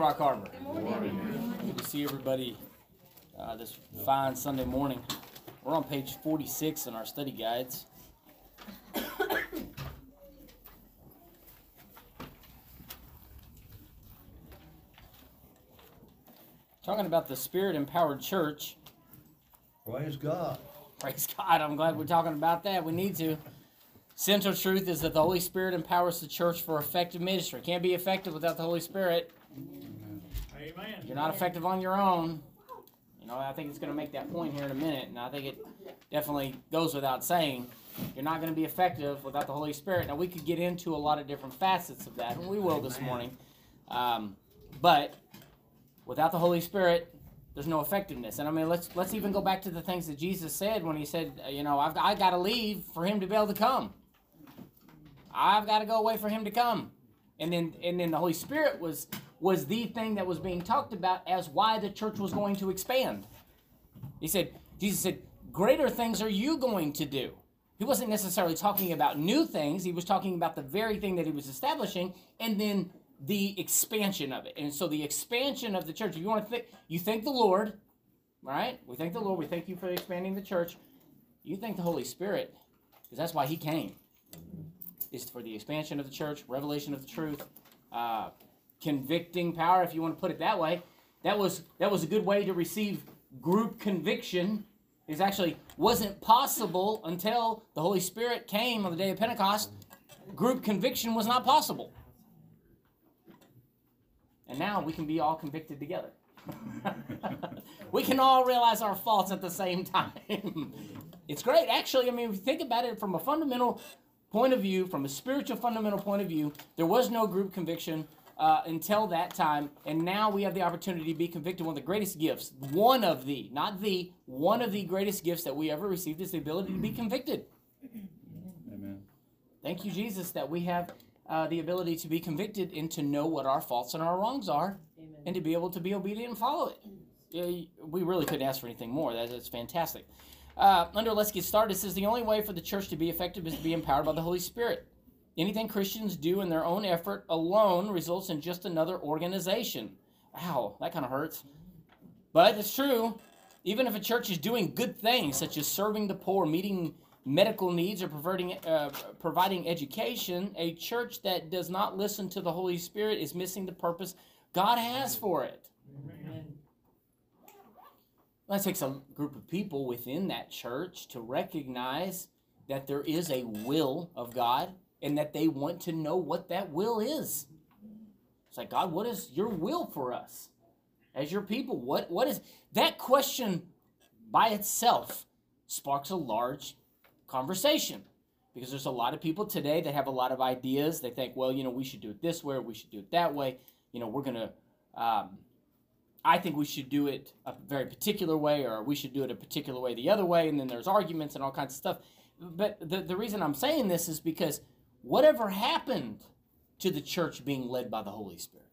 Rock Harbor. Good morning. Good to see everybody uh, this fine Sunday morning. We're on page 46 in our study guides. Talking about the spirit empowered church. Praise God. Praise God. I'm glad we're talking about that. We need to. Central truth is that the Holy Spirit empowers the church for effective ministry. Can't be effective without the Holy Spirit. Amen. You're not effective on your own. You know, I think it's going to make that point here in a minute, and I think it definitely goes without saying. You're not going to be effective without the Holy Spirit. Now, we could get into a lot of different facets of that, and we will this morning. Um, but without the Holy Spirit, there's no effectiveness. And I mean, let's let's even go back to the things that Jesus said when he said, uh, you know, I've I got to leave for him to be able to come. I've got to go away for him to come. And then and then the Holy Spirit was was the thing that was being talked about as why the church was going to expand. He said, Jesus said, greater things are you going to do. He wasn't necessarily talking about new things. He was talking about the very thing that he was establishing and then the expansion of it. And so the expansion of the church, if you want to think, you thank the Lord, right? We thank the Lord. We thank you for expanding the church. You thank the Holy Spirit because that's why he came. Is for the expansion of the church, revelation of the truth, uh, convicting power, if you want to put it that way. That was that was a good way to receive group conviction. It actually wasn't possible until the Holy Spirit came on the day of Pentecost. Group conviction was not possible. And now we can be all convicted together. we can all realize our faults at the same time. it's great. Actually, I mean, if you think about it from a fundamental point of view, from a spiritual fundamental point of view, there was no group conviction uh, until that time, and now we have the opportunity to be convicted. One of the greatest gifts, one of the, not the, one of the greatest gifts that we ever received is the ability to be convicted. Amen. Thank you, Jesus, that we have uh, the ability to be convicted and to know what our faults and our wrongs are, Amen. and to be able to be obedient and follow it. We really couldn't ask for anything more. That is fantastic. Uh, under Let's Get Started, it says the only way for the church to be effective is to be empowered by the Holy Spirit. Anything Christians do in their own effort alone results in just another organization. Wow, that kind of hurts. But it's true. Even if a church is doing good things, such as serving the poor, meeting medical needs, or providing, uh, providing education, a church that does not listen to the Holy Spirit is missing the purpose God has for it. Amen. It takes a group of people within that church to recognize that there is a will of God and that they want to know what that will is. It's like, God, what is your will for us as your people? What what is that question by itself sparks a large conversation because there's a lot of people today that have a lot of ideas. They think, well, you know, we should do it this way, we should do it that way. You know, we're gonna. Um, I think we should do it a very particular way, or we should do it a particular way the other way, and then there's arguments and all kinds of stuff. But the, the reason I'm saying this is because whatever happened to the church being led by the Holy Spirit,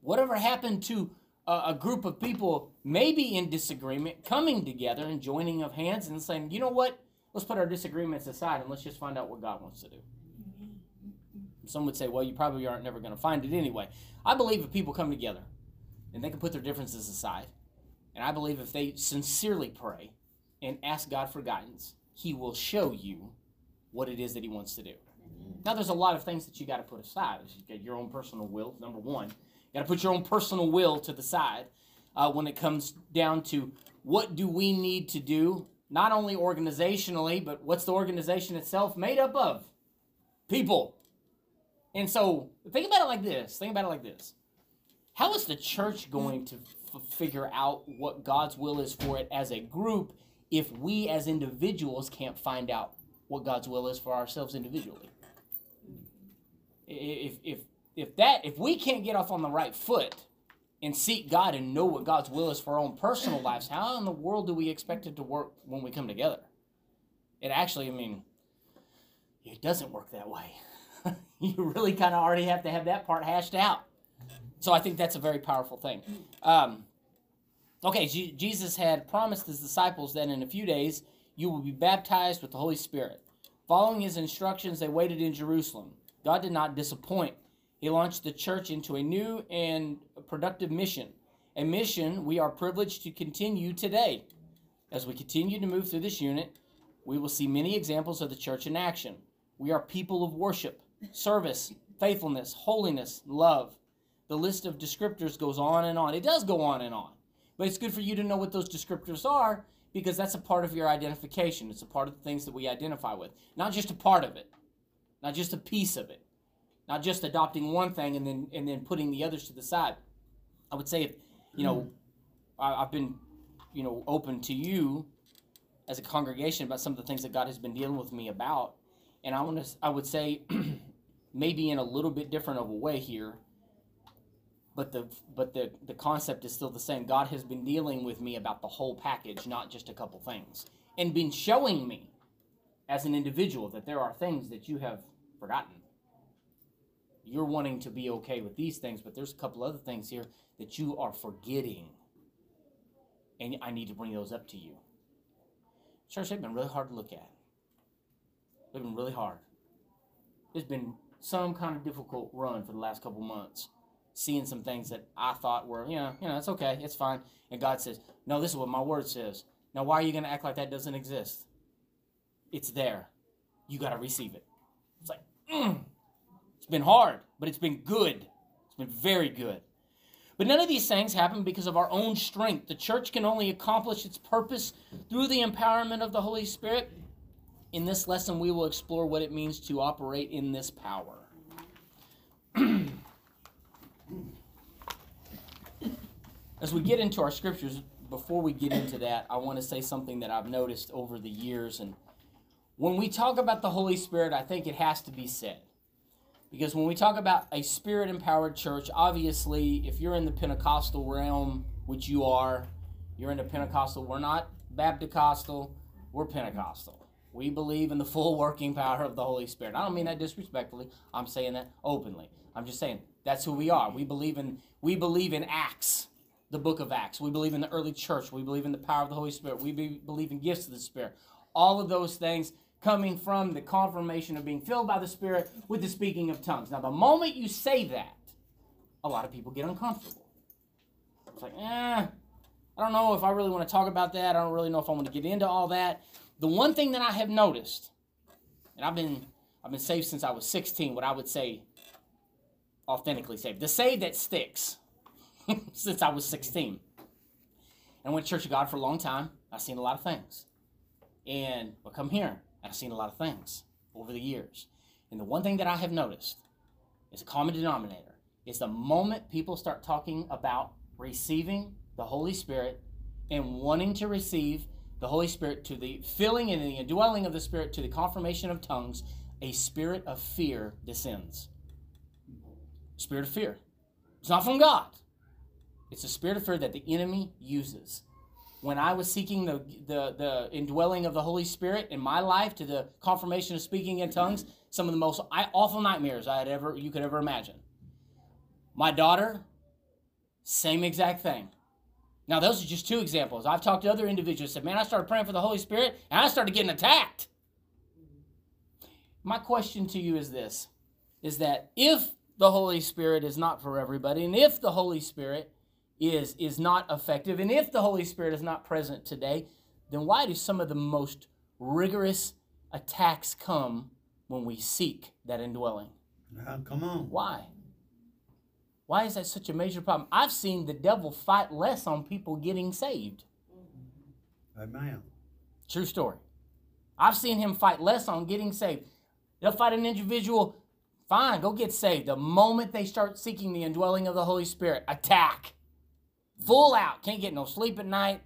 whatever happened to a, a group of people maybe in disagreement coming together and joining of hands and saying, you know what, let's put our disagreements aside and let's just find out what God wants to do. Some would say, well, you probably aren't never going to find it anyway. I believe if people come together and they can put their differences aside, and I believe if they sincerely pray and ask God for guidance, He will show you what it is that He wants to do. Now, there's a lot of things that you got to put aside. You got your own personal will, number one. You got to put your own personal will to the side uh, when it comes down to what do we need to do, not only organizationally, but what's the organization itself made up of? People. And so, think about it like this. Think about it like this. How is the church going to f- figure out what God's will is for it as a group if we as individuals can't find out what God's will is for ourselves individually? If, if, if that if we can't get off on the right foot and seek God and know what God's will is for our own personal lives, how in the world do we expect it to work when we come together? It actually, I mean, it doesn't work that way. you really kind of already have to have that part hashed out. So I think that's a very powerful thing. Um, okay, Je- Jesus had promised his disciples that in a few days you will be baptized with the Holy Spirit. Following his instructions, they waited in Jerusalem. God did not disappoint. He launched the church into a new and productive mission, a mission we are privileged to continue today. As we continue to move through this unit, we will see many examples of the church in action. We are people of worship, service, faithfulness, holiness, love. The list of descriptors goes on and on. It does go on and on. But it's good for you to know what those descriptors are because that's a part of your identification. It's a part of the things that we identify with, not just a part of it, not just a piece of it, not just adopting one thing and then and then putting the others to the side. I would say if you know, hmm. I, I've been you know open to you as a congregation about some of the things that God has been dealing with me about, and I want to I would say maybe in a little bit different of a way here but the but the the concept is still the same. God has been dealing with me about the whole package, not just a couple things, and been showing me as an individual that there are things that you have forgotten. You're wanting to be okay with these things, but there's a couple other things here that you are forgetting. And I need to bring those up to you. Church, they've been really hard to look at. They've been really hard. It's been some kind of difficult run for the last couple months seeing some things that I thought were, you know, you know, it's okay, it's fine. And God says, no, this is what my word says. Now, why are you going to act like that doesn't exist? It's there. You got to receive it. It's like, mm. it's been hard, but it's been good. It's been very good. But none of these things happen because of our own strength. The church can only accomplish its purpose through the empowerment of the Holy Spirit. In this lesson, we will explore what it means to operate in this power. As we get into our scriptures, before we get into that, I want to say something that I've noticed over the years. And when we talk about the Holy Spirit, I think it has to be said. Because when we talk about a spirit empowered church, obviously, if you're in the Pentecostal realm, which you are, you're in the Pentecostal, we're not Baptist-costal, we're Pentecostal. We believe in the full working power of the Holy Spirit. I don't mean that disrespectfully. I'm saying that openly. I'm just saying that's who we are. We believe in we believe in Acts the book of Acts. We believe in the early church. We believe in the power of the Holy Spirit. We be, believe in gifts of the Spirit. All of those things coming from the confirmation of being filled by the Spirit with the speaking of tongues. Now, the moment you say that, a lot of people get uncomfortable. It's like, eh, I don't know if I really want to talk about that. I don't really know if I want to get into all that. The one thing that I have noticed, and I've been I've been saved since I was 16, what I would say authentically saved. The save that sticks since I was 16. And went to Church of God for a long time. I've seen a lot of things. And I come here, I've seen a lot of things over the years. And the one thing that I have noticed is a common denominator is the moment people start talking about receiving the Holy Spirit and wanting to receive the Holy Spirit to the filling and the indwelling of the Spirit to the confirmation of tongues, a spirit of fear descends. Spirit of fear. It's not from God. It's a spirit of fear that the enemy uses. When I was seeking the, the, the indwelling of the Holy Spirit in my life to the confirmation of speaking in tongues, some of the most awful nightmares I had ever you could ever imagine. My daughter, same exact thing. Now, those are just two examples. I've talked to other individuals said, Man, I started praying for the Holy Spirit and I started getting attacked. My question to you is this is that if the Holy Spirit is not for everybody, and if the Holy Spirit is is not effective. And if the holy spirit is not present today then why do some of the most rigorous attacks come when we seek that indwelling? Now come on. Why? Why is that such a major problem? I've seen the devil fight less on people getting saved. Amen. True story. I've seen him fight less on getting saved. They'll fight an individual fine go get saved. The moment they start seeking the indwelling of the holy spirit attack full out, can't get no sleep at night.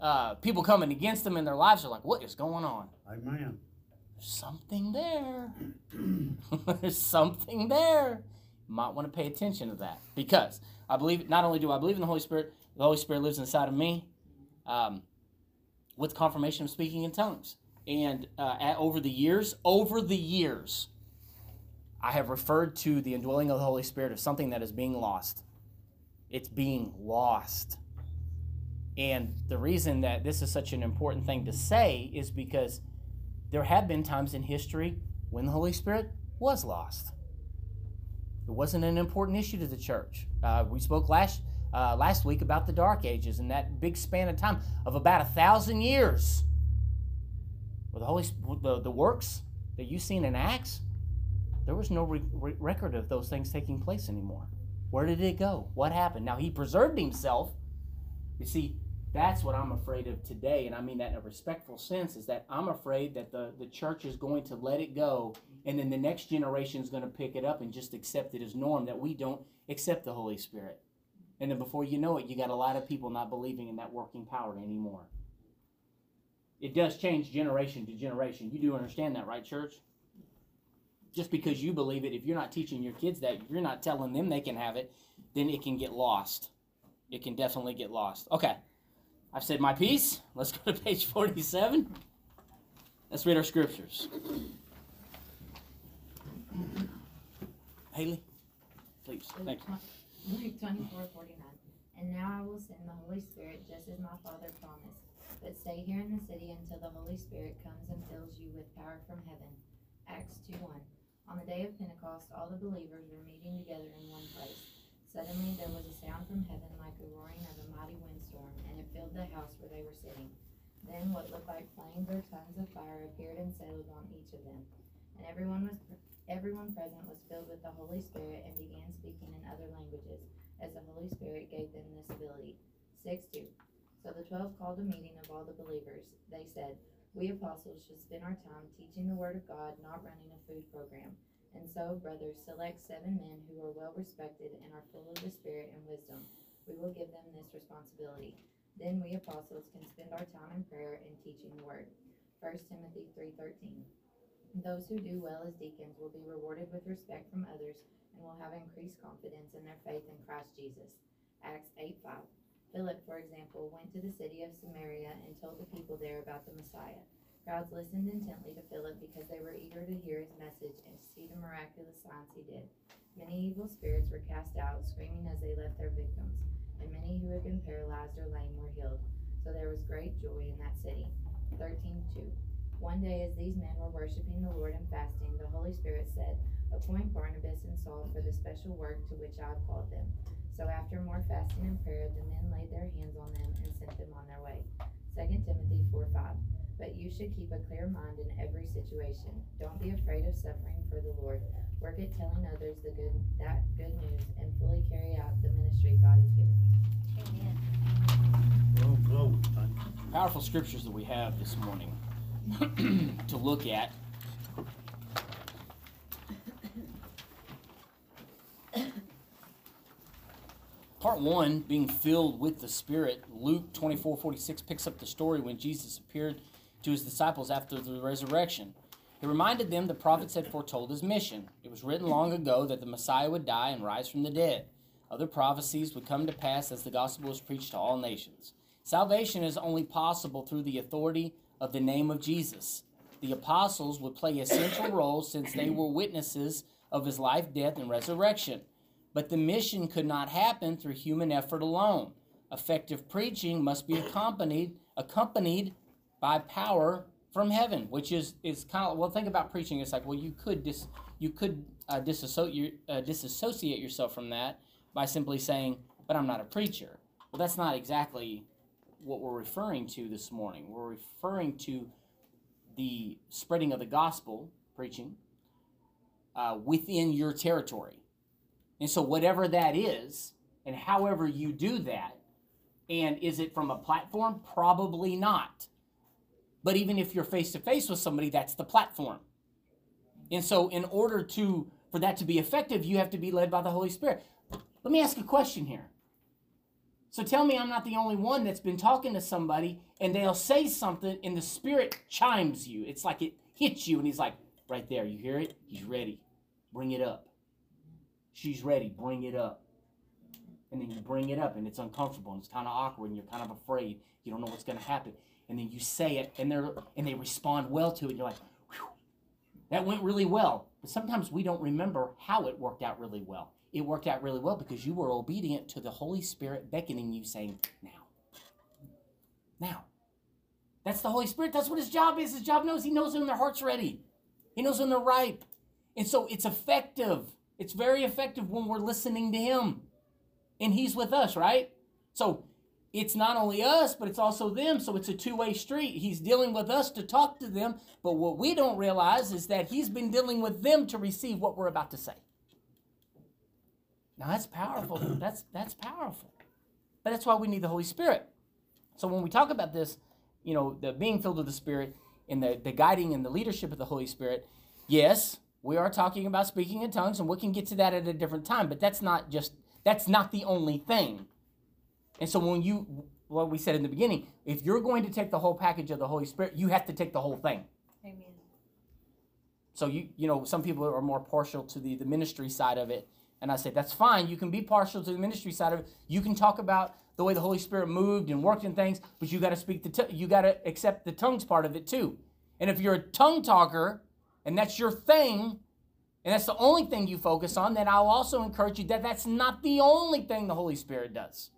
Uh, people coming against them in their lives are like, what is going on? Amen. There's something there. There's something there. You might want to pay attention to that because I believe, not only do I believe in the Holy Spirit, the Holy Spirit lives inside of me um, with confirmation of speaking in tongues. And uh, at, over the years, over the years, I have referred to the indwelling of the Holy Spirit as something that is being lost it's being lost. And the reason that this is such an important thing to say is because there have been times in history when the Holy Spirit was lost. It wasn't an important issue to the church. Uh, we spoke last uh, last week about the Dark Ages and that big span of time of about a thousand years. With the Holy the, the works that you've seen in Acts, there was no re- record of those things taking place anymore. Where did it go? What happened? Now he preserved himself. You see, that's what I'm afraid of today, and I mean that in a respectful sense, is that I'm afraid that the, the church is going to let it go, and then the next generation is going to pick it up and just accept it as norm that we don't accept the Holy Spirit. And then before you know it, you got a lot of people not believing in that working power anymore. It does change generation to generation. You do understand that, right, church? Just because you believe it, if you're not teaching your kids that, if you're not telling them they can have it, then it can get lost. It can definitely get lost. Okay. I've said my piece. Let's go to page 47. Let's read our scriptures. Haley, please. Thank you. Luke 24, 49. And now I will send the Holy Spirit just as my Father promised. But stay here in the city until the Holy Spirit comes and fills you with power from heaven. Acts 2 1. On the day of Pentecost, all the believers were meeting together in one place. Suddenly there was a sound from heaven like the roaring of a mighty windstorm, and it filled the house where they were sitting. Then what looked like flames or tongues of fire appeared and settled on each of them. And everyone was everyone present was filled with the Holy Spirit and began speaking in other languages, as the Holy Spirit gave them this ability. 6 2. So the twelve called a meeting of all the believers. They said, We apostles should spend our time teaching the Word of God, not running a food program. And so, brothers, select seven men who are well respected and are full of the Spirit and wisdom. We will give them this responsibility. Then we apostles can spend our time in prayer and teaching the word. 1 Timothy 3:13. Those who do well as deacons will be rewarded with respect from others and will have increased confidence in their faith in Christ Jesus. Acts 8:5. Philip, for example, went to the city of Samaria and told the people there about the Messiah. Crowds listened intently to Philip because they were eager to hear his message and to see the miraculous signs he did. Many evil spirits were cast out, screaming as they left their victims, and many who had been paralyzed or lame were healed. So there was great joy in that city. 13:2. One day, as these men were worshiping the Lord and fasting, the Holy Spirit said, Appoint Barnabas and Saul for the special work to which I have called them. So after more fasting and prayer, the men laid their hands on them and sent them on their way. 2 Timothy 4 5. But you should keep a clear mind in every situation. Don't be afraid of suffering for the Lord. Work at telling others the good that good news and fully carry out the ministry God has given you. Amen. Glory, glory. Powerful scriptures that we have this morning to look at. Part one, being filled with the Spirit, Luke 24 46 picks up the story when Jesus appeared to his disciples after the resurrection. He reminded them the prophets had foretold his mission. It was written long ago that the Messiah would die and rise from the dead. Other prophecies would come to pass as the gospel was preached to all nations. Salvation is only possible through the authority of the name of Jesus. The apostles would play a central role since they were witnesses of his life, death, and resurrection. But the mission could not happen through human effort alone. Effective preaching must be accompanied accompanied by power from heaven, which is is kind of well. Think about preaching. It's like well, you could dis you could uh, disassociate uh, disassociate yourself from that by simply saying, "But I'm not a preacher." Well, that's not exactly what we're referring to this morning. We're referring to the spreading of the gospel, preaching, uh, within your territory. And so, whatever that is, and however you do that, and is it from a platform? Probably not. But even if you're face to face with somebody, that's the platform. And so, in order to for that to be effective, you have to be led by the Holy Spirit. Let me ask a question here. So tell me I'm not the only one that's been talking to somebody and they'll say something and the Spirit chimes you. It's like it hits you and He's like, right there, you hear it? He's ready. Bring it up. She's ready. Bring it up. And then you bring it up and it's uncomfortable and it's kind of awkward and you're kind of afraid. You don't know what's going to happen. And then you say it and they're and they respond well to it. And you're like, that went really well. But sometimes we don't remember how it worked out really well. It worked out really well because you were obedient to the Holy Spirit beckoning you, saying, Now. Now. That's the Holy Spirit. That's what his job is. His job knows he knows when their heart's ready. He knows when they're ripe. And so it's effective. It's very effective when we're listening to Him and He's with us, right? So it's not only us, but it's also them. So it's a two way street. He's dealing with us to talk to them, but what we don't realize is that He's been dealing with them to receive what we're about to say. Now that's powerful. That's that's powerful. But that's why we need the Holy Spirit. So when we talk about this, you know, the being filled with the Spirit and the, the guiding and the leadership of the Holy Spirit, yes, we are talking about speaking in tongues, and we can get to that at a different time, but that's not just that's not the only thing. And so when you what we said in the beginning, if you're going to take the whole package of the Holy Spirit, you have to take the whole thing. Amen. So you you know, some people are more partial to the, the ministry side of it. And I say that's fine. You can be partial to the ministry side of it. You can talk about the way the Holy Spirit moved and worked in things, but you got to speak the t- you got to accept the tongues part of it too. And if you're a tongue talker and that's your thing, and that's the only thing you focus on, then I'll also encourage you that that's not the only thing the Holy Spirit does.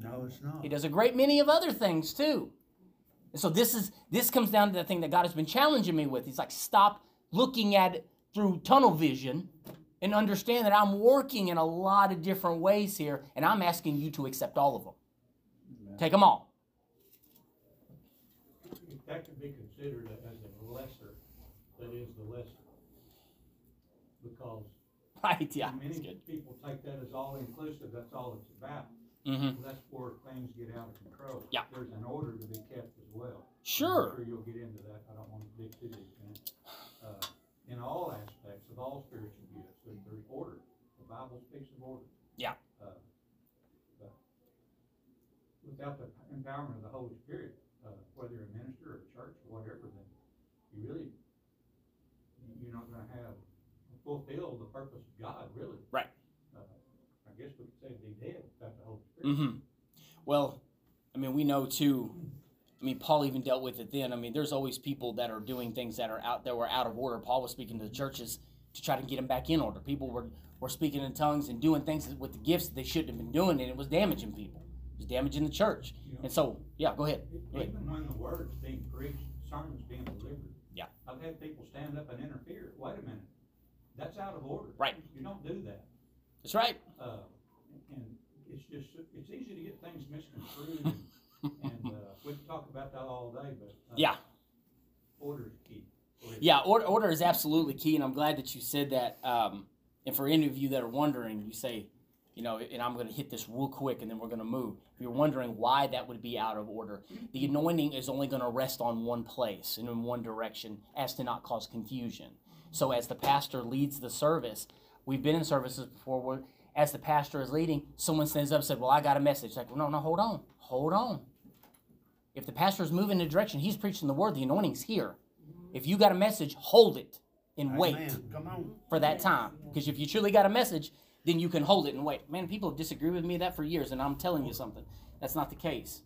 No, it's not. He does a great many of other things too. And so this is this comes down to the thing that God has been challenging me with. He's like, stop looking at it through tunnel vision and understand that I'm working in a lot of different ways here, and I'm asking you to accept all of them. Take them all. That could be considered a- as a lesser, that is the lesser. Because Right? Yeah. That's many good. people take that as all inclusive, that's all it's about. Mm-hmm. That's where things get out of control. Yeah. There's an order to be kept as well. Sure. I'm sure you'll get into that, I don't want to dig too deep in it. Uh, In all aspects of all spiritual gifts, there- there's order, the Bible speaks of order. Yeah. Uh, but Without the empowerment of the Holy Spirit, uh, whether you're a minister or a church or whatever, then you really, you're not gonna have, fulfill the purpose of God, really. Right. Uh, I guess we could say be dead without the Holy Spirit. Mm-hmm. Well, I mean, we know too. I mean, Paul even dealt with it then. I mean, there's always people that are doing things that are out that were out of order. Paul was speaking to the churches to try to get them back in order. People were were speaking in tongues and doing things with the gifts that they shouldn't have been doing, and it was damaging people. It was damaging the church. You know? And so, yeah, go ahead. Go ahead. Even when the word's being preached, sermon's being delivered. Yeah. I've had people stand up and interfere, wait a minute, that's out of order. Right. You don't do that. That's right. Uh, and it's just, it's easy to get things misconstrued and, and, uh, we can talk about that all day, but. uh, Yeah. Order is key. Yeah, order, order is absolutely key, and I'm glad that you said that. Um, and for any of you that are wondering, you say, you know, and I'm going to hit this real quick, and then we're going to move. If you're wondering why that would be out of order, the anointing is only going to rest on one place and in one direction, as to not cause confusion. So as the pastor leads the service, we've been in services before where, as the pastor is leading, someone stands up and said, "Well, I got a message." Like, well, no, no, hold on, hold on. If the pastor is moving in a direction, he's preaching the word. The anointing's here. If you got a message, hold it and wait Amen. On. for that time. Because if you truly got a message, then you can hold it and wait. Man, people have disagreed with me that for years, and I'm telling you something. That's not the case.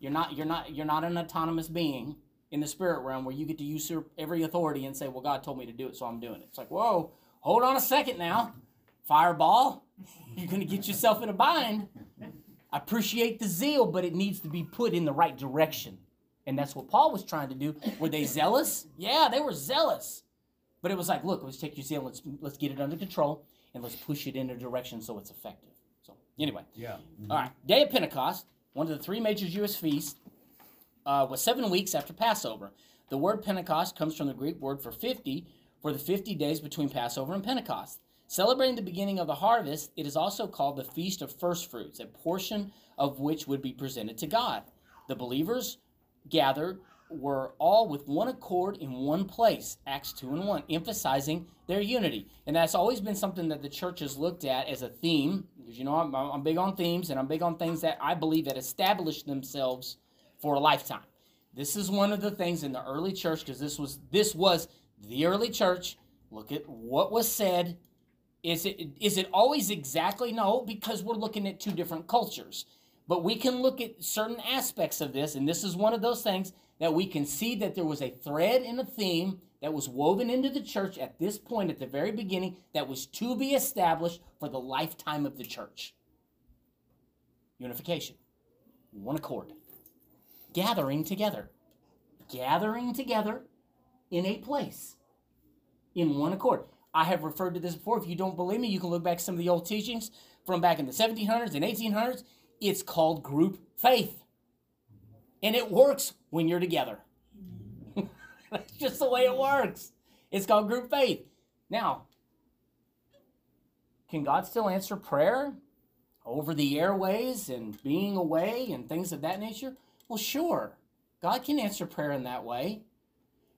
You're not. You're not. You're not an autonomous being in the spirit realm where you get to usurp every authority and say, "Well, God told me to do it, so I'm doing it." It's like, whoa, hold on a second now, fireball. You're gonna get yourself in a bind. I appreciate the zeal, but it needs to be put in the right direction. And that's what Paul was trying to do. Were they zealous? Yeah, they were zealous. But it was like, look, let's take your zeal, let's let's get it under control, and let's push it in a direction so it's effective. So anyway, Yeah. all right, Day of Pentecost, one of the three major Jewish feasts, uh, was seven weeks after Passover. The word Pentecost comes from the Greek word for 50, for the 50 days between Passover and Pentecost. Celebrating the beginning of the harvest, it is also called the Feast of First Fruits, a portion of which would be presented to God. The believers gathered were all with one accord in one place, Acts 2 and 1, emphasizing their unity. And that's always been something that the church has looked at as a theme, because you know I'm, I'm big on themes and I'm big on things that I believe that establish themselves for a lifetime. This is one of the things in the early church, because this was this was the early church. Look at what was said. Is it is it always exactly no? Because we're looking at two different cultures. But we can look at certain aspects of this, and this is one of those things that we can see that there was a thread and a theme that was woven into the church at this point, at the very beginning, that was to be established for the lifetime of the church. Unification, one accord, gathering together, gathering together in a place, in one accord. I have referred to this before. If you don't believe me, you can look back some of the old teachings from back in the 1700s and 1800s. It's called group faith. And it works when you're together. That's just the way it works. It's called group faith. Now, can God still answer prayer over the airways and being away and things of that nature? Well, sure. God can answer prayer in that way.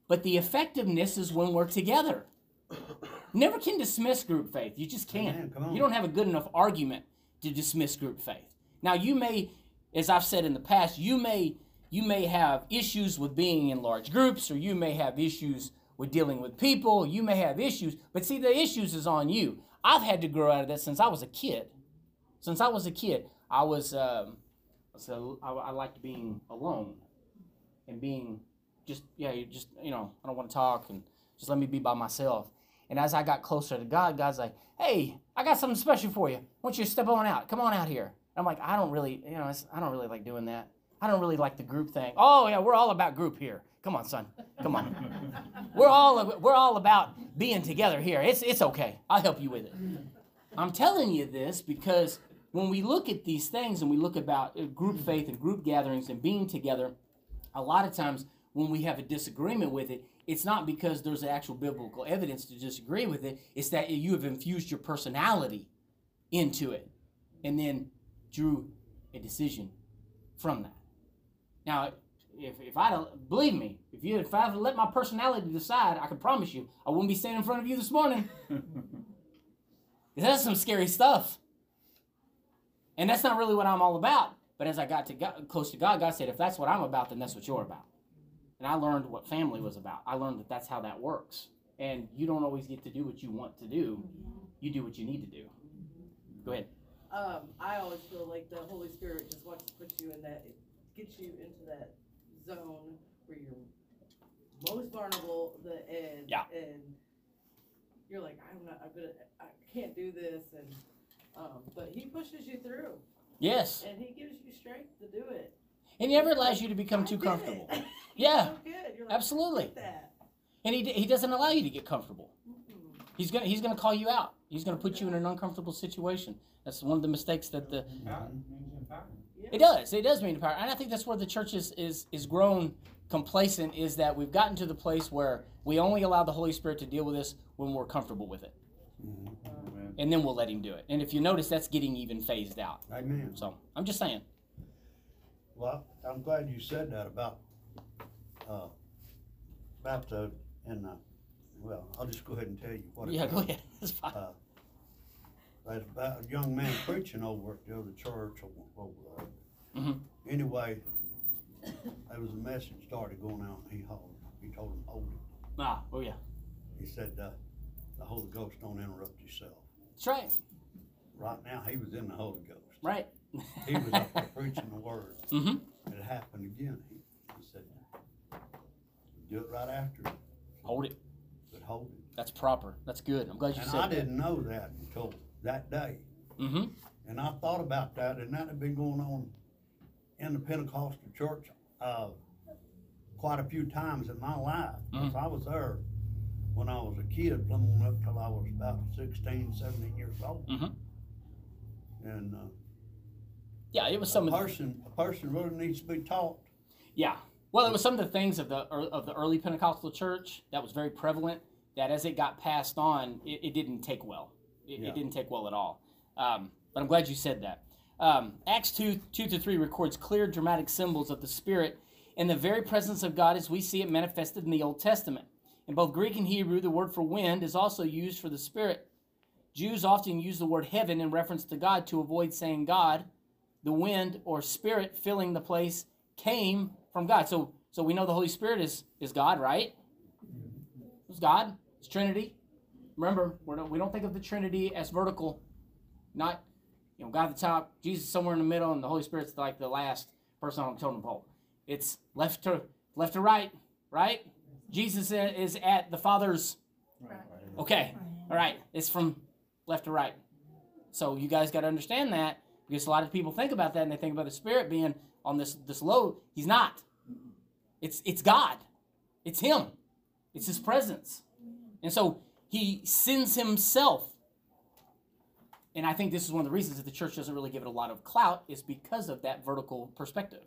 But the effectiveness is when we're together. Never can dismiss group faith. You just can't. Amen. Come on. You don't have a good enough argument to dismiss group faith. Now you may, as I've said in the past, you may you may have issues with being in large groups, or you may have issues with dealing with people. You may have issues, but see, the issues is on you. I've had to grow out of that since I was a kid. Since I was a kid, I was um, so I, I liked being alone and being just yeah, you just you know I don't want to talk and just let me be by myself. And as I got closer to God, God's like, "Hey, I got something special for you. I want you to step on out. Come on out here." I'm like, "I don't really, you know, I don't really like doing that. I don't really like the group thing. Oh yeah, we're all about group here. Come on, son. Come on. we're all we're all about being together here. It's it's okay. I'll help you with it. I'm telling you this because when we look at these things and we look about uh, group faith and group gatherings and being together, a lot of times when we have a disagreement with it, it's not because there's actual biblical evidence to disagree with it. It's that you have infused your personality into it and then drew a decision from that. Now, if, if I believe me, if you if I let my personality decide, I can promise you I wouldn't be standing in front of you this morning. That's some scary stuff. And that's not really what I'm all about. But as I got to God, close to God, God said, if that's what I'm about, then that's what you're about. And I learned what family was about. I learned that that's how that works. And you don't always get to do what you want to do. You do what you need to do. Go ahead. Um, I always feel like the Holy Spirit just wants to put you in that, it gets you into that zone where you're most vulnerable, the and Yeah. and you're like, I'm not, I'm gonna, I can't do this, and um, but He pushes you through, Yes. and He gives you strength to do it. And he never allows you to become I too comfortable. it. Yeah, so good. Like, absolutely. "I did that. And he, he doesn't allow you to get comfortable. Mm-mm. He's gonna he's gonna call you out. He's gonna put you in an uncomfortable situation. That's one of the mistakes that the Empower- means empowerment. Yeah. it does. It does mean power. And I think that's where the church is is is grown complacent is that we've gotten to the place where we only allow the Holy Spirit to deal with us when we're comfortable with it. And then we'll let him do it. And if you notice that's getting even phased out. Amen. So I'm just saying. Well, I'm glad you said that about, uh, about the, and, uh, well, I'll just go ahead and tell you what it Yeah, go ahead. It's fine. Uh, about a young man preaching over at the other church over, there. Mhm. Anyway, there was a message started going out and he hauled, he told him, hold it. Ah, oh yeah. He said, uh, the Holy Ghost don't interrupt yourself. That's right. Right now, he was in the Holy Ghost. Right. He was up there preaching the word. mm-hmm. It happened again. He, he said, do it right after, Hold it. but hold it. That's proper. That's good. I'm glad you And said I that. didn't know that until that day. Mm-hmm. And I thought about that, and that had been going on in the Pentecostal church, uh, quite a few times in my life. 'Cause I was there when I was a kid, plumb on up till I was about 16, 17 years old. Mm-hmm. And, uh, Yeah, it was a some the, person, a person really needs to be taught. yeah. Well, it was some of the things of the of the early Pentecostal church that was very prevalent. That as it got passed on, it, it didn't take well. It, Yeah. it didn't take well at all. Um, but I'm glad you said that. Um, Acts two two to three records clear dramatic symbols of the Spirit in the very presence of God as we see it manifested in the Old Testament. In both Greek and Hebrew, the word for wind is also used for the Spirit. Jews often use the word heaven in reference to God to avoid saying God. The wind or spirit filling the place came from God. So so we know the Holy Spirit is is God, right? It's God. It's Trinity. Remember, we're not, we don't think of the Trinity as vertical, not you know God at the top, Jesus somewhere in the middle, and the Holy Spirit's like the last person on the totem pole. It's left to left to right, right? Jesus is at the Father's. Okay, all right. It's from left to right. So you guys got to understand that because a lot of people think about that and they think about the Spirit being on this this load. He's not. It's it's God. It's Him. It's His presence. And so He sends himself. And I think this is one of the reasons that the church doesn't really give it a lot of clout is because of that vertical perspective.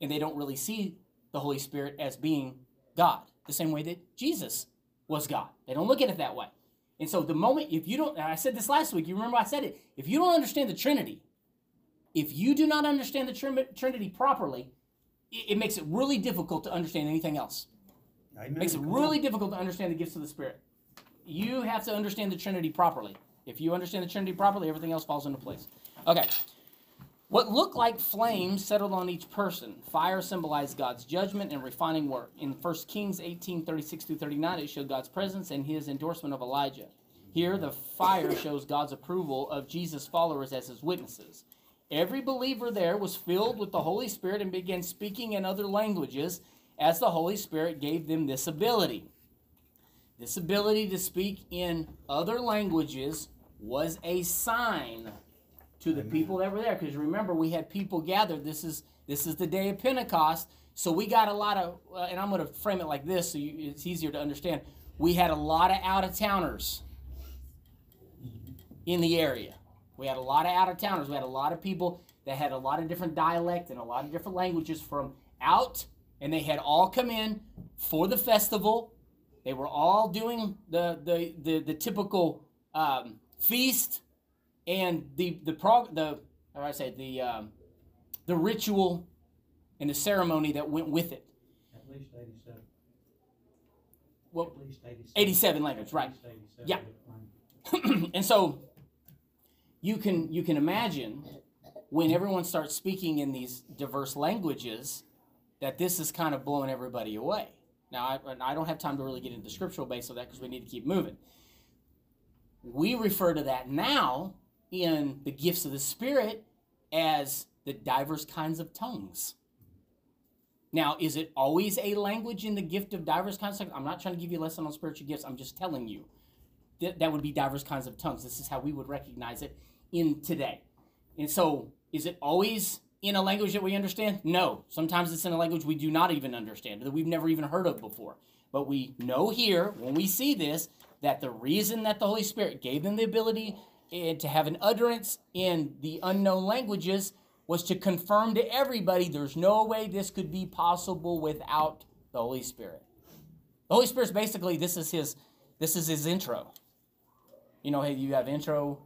And they don't really see the Holy Spirit as being God, the same way that Jesus was God. They don't look at it that way. And so the moment, if you don't, and I said this last week, you remember I said it, if you don't understand the Trinity, if you do not understand the Trin- Trinity properly, it, it makes it really difficult to understand anything else. Amen. makes it really difficult to understand the gifts of the Spirit. You have to understand the Trinity properly. If you understand the Trinity properly, everything else falls into place. Okay. What looked like flames settled on each person. Fire symbolized God's judgment and refining work. In 1 Kings 18 36 39, it showed God's presence and his endorsement of Elijah. Here, the fire shows God's approval of Jesus' followers as his witnesses. Every believer there was filled with the Holy Spirit and began speaking in other languages as the Holy Spirit gave them this ability. This ability to speak in other languages was a sign to the Amen. people that were there. Because remember, we had people gathered. This is this is the day of Pentecost, so we got a lot of. Uh, and I'm going to frame it like this, so you, it's easier to understand. We had a lot of out of towners in the area. We had a lot of out of towners. We had a lot of people that had a lot of different dialect and a lot of different languages from out, and they had all come in for the festival. They were all doing the the the, the typical um, feast and the the prog the how I say the um, the ritual and the ceremony that went with it. At least eighty-seven. Well, At least eighty-seven. 87 language, right. 87 Yeah. and so you can you can imagine when everyone starts speaking in these diverse languages that this is kind of blowing everybody away. Now I, and I don't have time to really get into the scriptural base of that because we need to keep moving. We refer to that now in the gifts of the Spirit as the diverse kinds of tongues. Now, is it always a language in the gift of diverse kinds of tongues? I'm not trying to give you a lesson on spiritual gifts. I'm just telling you that, that would be diverse kinds of tongues. This is how we would recognize it in today. And so, is it always in a language that we understand? No. Sometimes it's in a language we do not even understand, that we've never even heard of before. But we know here, when we see this, that the reason that the Holy Spirit gave them the ability eh, to have an utterance in the unknown languages was to confirm to everybody there's no way this could be possible without the Holy Spirit. The Holy Spirit's basically this is his this is his intro. You know, hey, you have intro,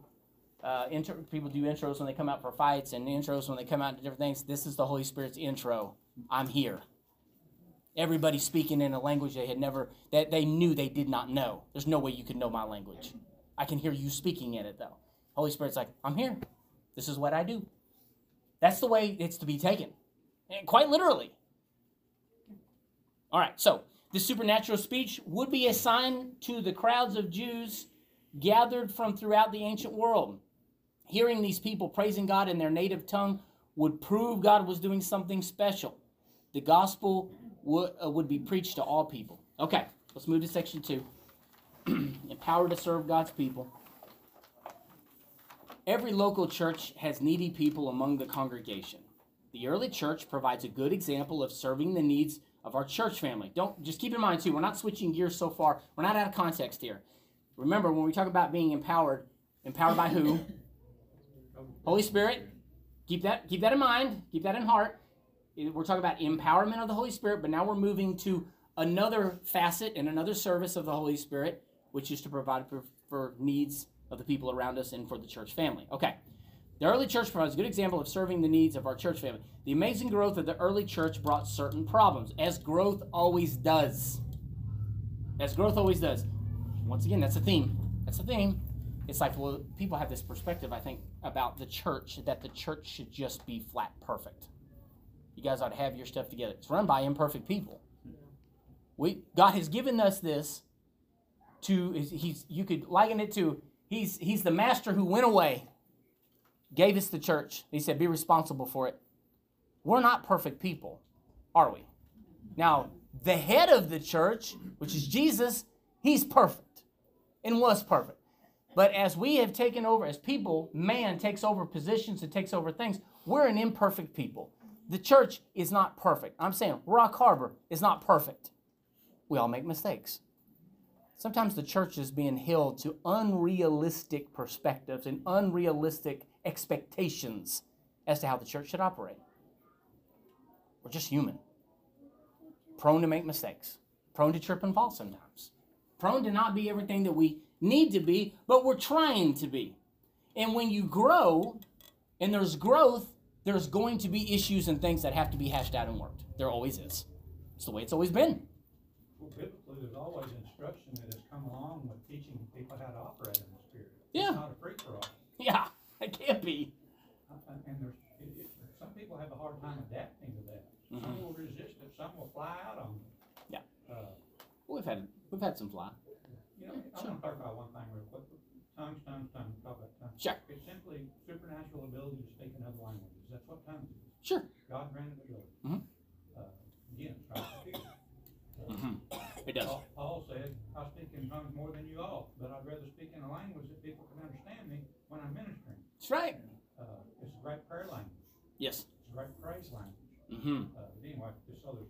uh, intro. People do intros when they come out for fights, and intros when they come out to different things. This is the Holy Spirit's intro. I'm here. Everybody speaking in a language they had never that they knew they did not know. There's no way you could know my language. I can hear you speaking in it though. Holy Spirit's like, I'm here. This is what I do. That's the way it's to be taken, and quite literally. All right, so the supernatural speech would be a sign to the crowds of Jews gathered from throughout the ancient world. Hearing these people praising God in their native tongue would prove God was doing something special. The gospel would, uh, would be preached to all people. Okay, let's move to section two. Empowered to serve God's people. Every local church has needy people among the congregation. The early church provides a good example of serving the needs of our church family. Don't just keep in mind too, we're not switching gears so far. We're not out of context here. Remember, when we talk about being empowered, empowered by who? Holy Spirit. Keep that keep that in mind. Keep that in heart. We're talking about empowerment of the Holy Spirit, but now we're moving to another facet and another service of the Holy Spirit, which is to provide for, for needs of the people around us and for the church family. Okay. The early church provides a good example of serving the needs of our church family. The amazing growth of the early church brought certain problems, as growth always does. As growth always does. Once again, that's a theme. That's a theme. It's like, well, people have this perspective, I think, about the church that the church should just be flat perfect. You guys ought to have your stuff together. It's run by imperfect people. We God has given us this to he's you could liken it to he's he's the master who went away gave us the church. He said, be responsible for it. We're not perfect people, are we? Now, the head of the church, which is Jesus, he's perfect and was perfect. But as we have taken over, as people, man takes over positions and takes over things, we're an imperfect people. The church is not perfect. I'm saying Rock Harbor is not perfect. We all make mistakes. Sometimes the church is being held to unrealistic perspectives and unrealistic expectations as to how the church should operate. We're just human, prone to make mistakes, prone to trip and fall sometimes, prone to not be everything that we need to be, but we're trying to be. And when you grow and there's growth, there's going to be issues and things that have to be hashed out and worked. There always is. It's the way it's always been. Well, biblically, there's always instruction come along with teaching people how to operate in the spirit. Yeah. It's not a free for all. Yeah, it can't be. Uh, And there's, it, it, some people have a hard time adapting to that. Some will resist it, some will fly out on it. Yeah. Uh, We've had we've had some fly. you know, I wanna talk about one thing real quick. Tongues, tongues, tongues, talk about tongues. Sure. It's simply supernatural ability to speak in other languages. That's what tongues is. Sure. God granted ability. Mhm. Uh, again, a fear. Uh, hmm It does. Paul- Paul said, I speak in tongues more than you all, but I'd rather speak in a language that people can understand me when I'm ministering. That's right. Uh, it's a great prayer language. Yes. It's a great praise language. hmm Uh, but anyway, there's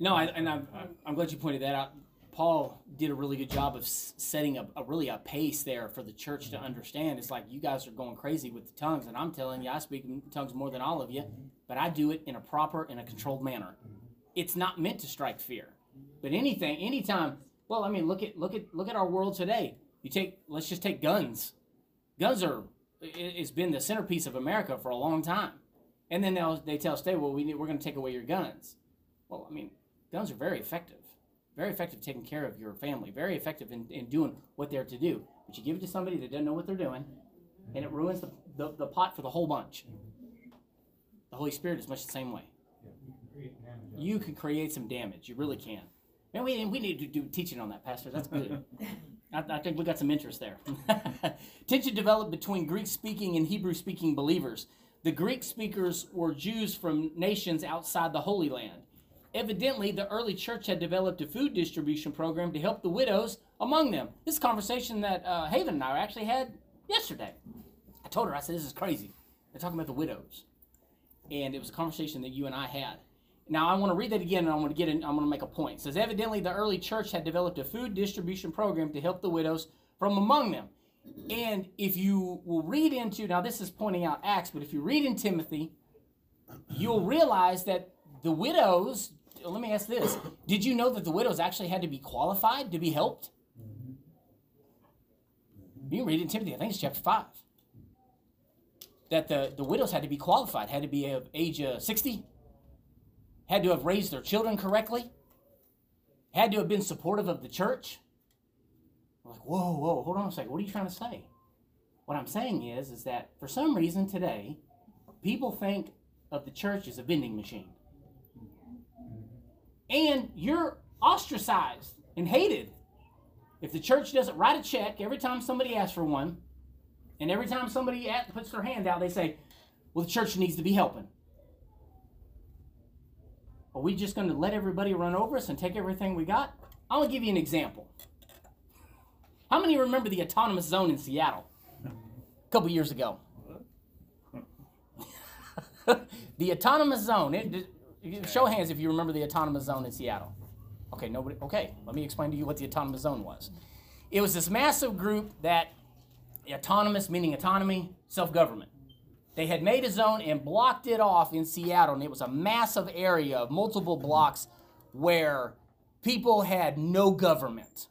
No, I, and I'm, I'm glad you pointed that out. Paul did a really good job of setting a, a really a pace there for the church to understand. It's like you guys are going crazy with the tongues, and I'm telling you, I speak in tongues more than all of you, but I do it in a proper and a controlled manner. It's not meant to strike fear, but anything, anytime. Well, I mean, look at look at look at our world today. You take, let's just take guns. Guns are, it, it's been the centerpiece of America for a long time, and then they'll they tell state, well, we need, we're going to take away your guns. Well, I mean, guns are very effective. Very effective taking care of your family. Very effective in, in doing what they're to do. But you give it to somebody that doesn't know what they're doing, and it ruins the, the, the pot for the whole bunch. The Holy Spirit is much the same way. Yeah, you can create damage. You can create some damage. You really can. Man, we, we need to do teaching on that, Pastor. That's good. I, I think we got some interest there. Tension developed between Greek speaking and Hebrew speaking believers. The Greek speakers were Jews from nations outside the Holy Land. Evidently, the early church had developed a food distribution program to help the widows among them. This is a conversation that uh, Haven and I actually had yesterday. I told her, I said, this is crazy. They're talking about the widows. And it was a conversation that you and I had. Now I want to read that again, and I'm going to get in. I'm going to make a point. It says evidently the early church had developed a food distribution program to help the widows from among them. And if you will read into now, this is pointing out Acts, but if you read in Timothy, you'll realize that the widows. Let me ask this: Did you know that the widows actually had to be qualified to be helped? You can read in Timothy. I think it's chapter five. That the, the widows had to be qualified, had to be of age uh, 60, had to have raised their children correctly, had to have been supportive of the church. We're like, whoa, whoa, hold on a second. What are you trying to say? What I'm saying is, is that for some reason today, people think of the church as a vending machine. And you're ostracized and hated if the church doesn't write a check every time somebody asks for one, and every time somebody puts their hand out, they say, well, the church needs to be helping. Are we just going to let everybody run over us and take everything we got? Going to give you an example. How many remember the autonomous zone in Seattle a couple years ago? the autonomous zone. It- show hands if you remember the autonomous zone in Seattle. Okay, nobody. Okay, let me explain to you what the autonomous zone was. It was this massive group that autonomous meaning autonomy, self-government. They had made a zone and blocked it off in Seattle, and it was a massive area of multiple blocks where people had no government.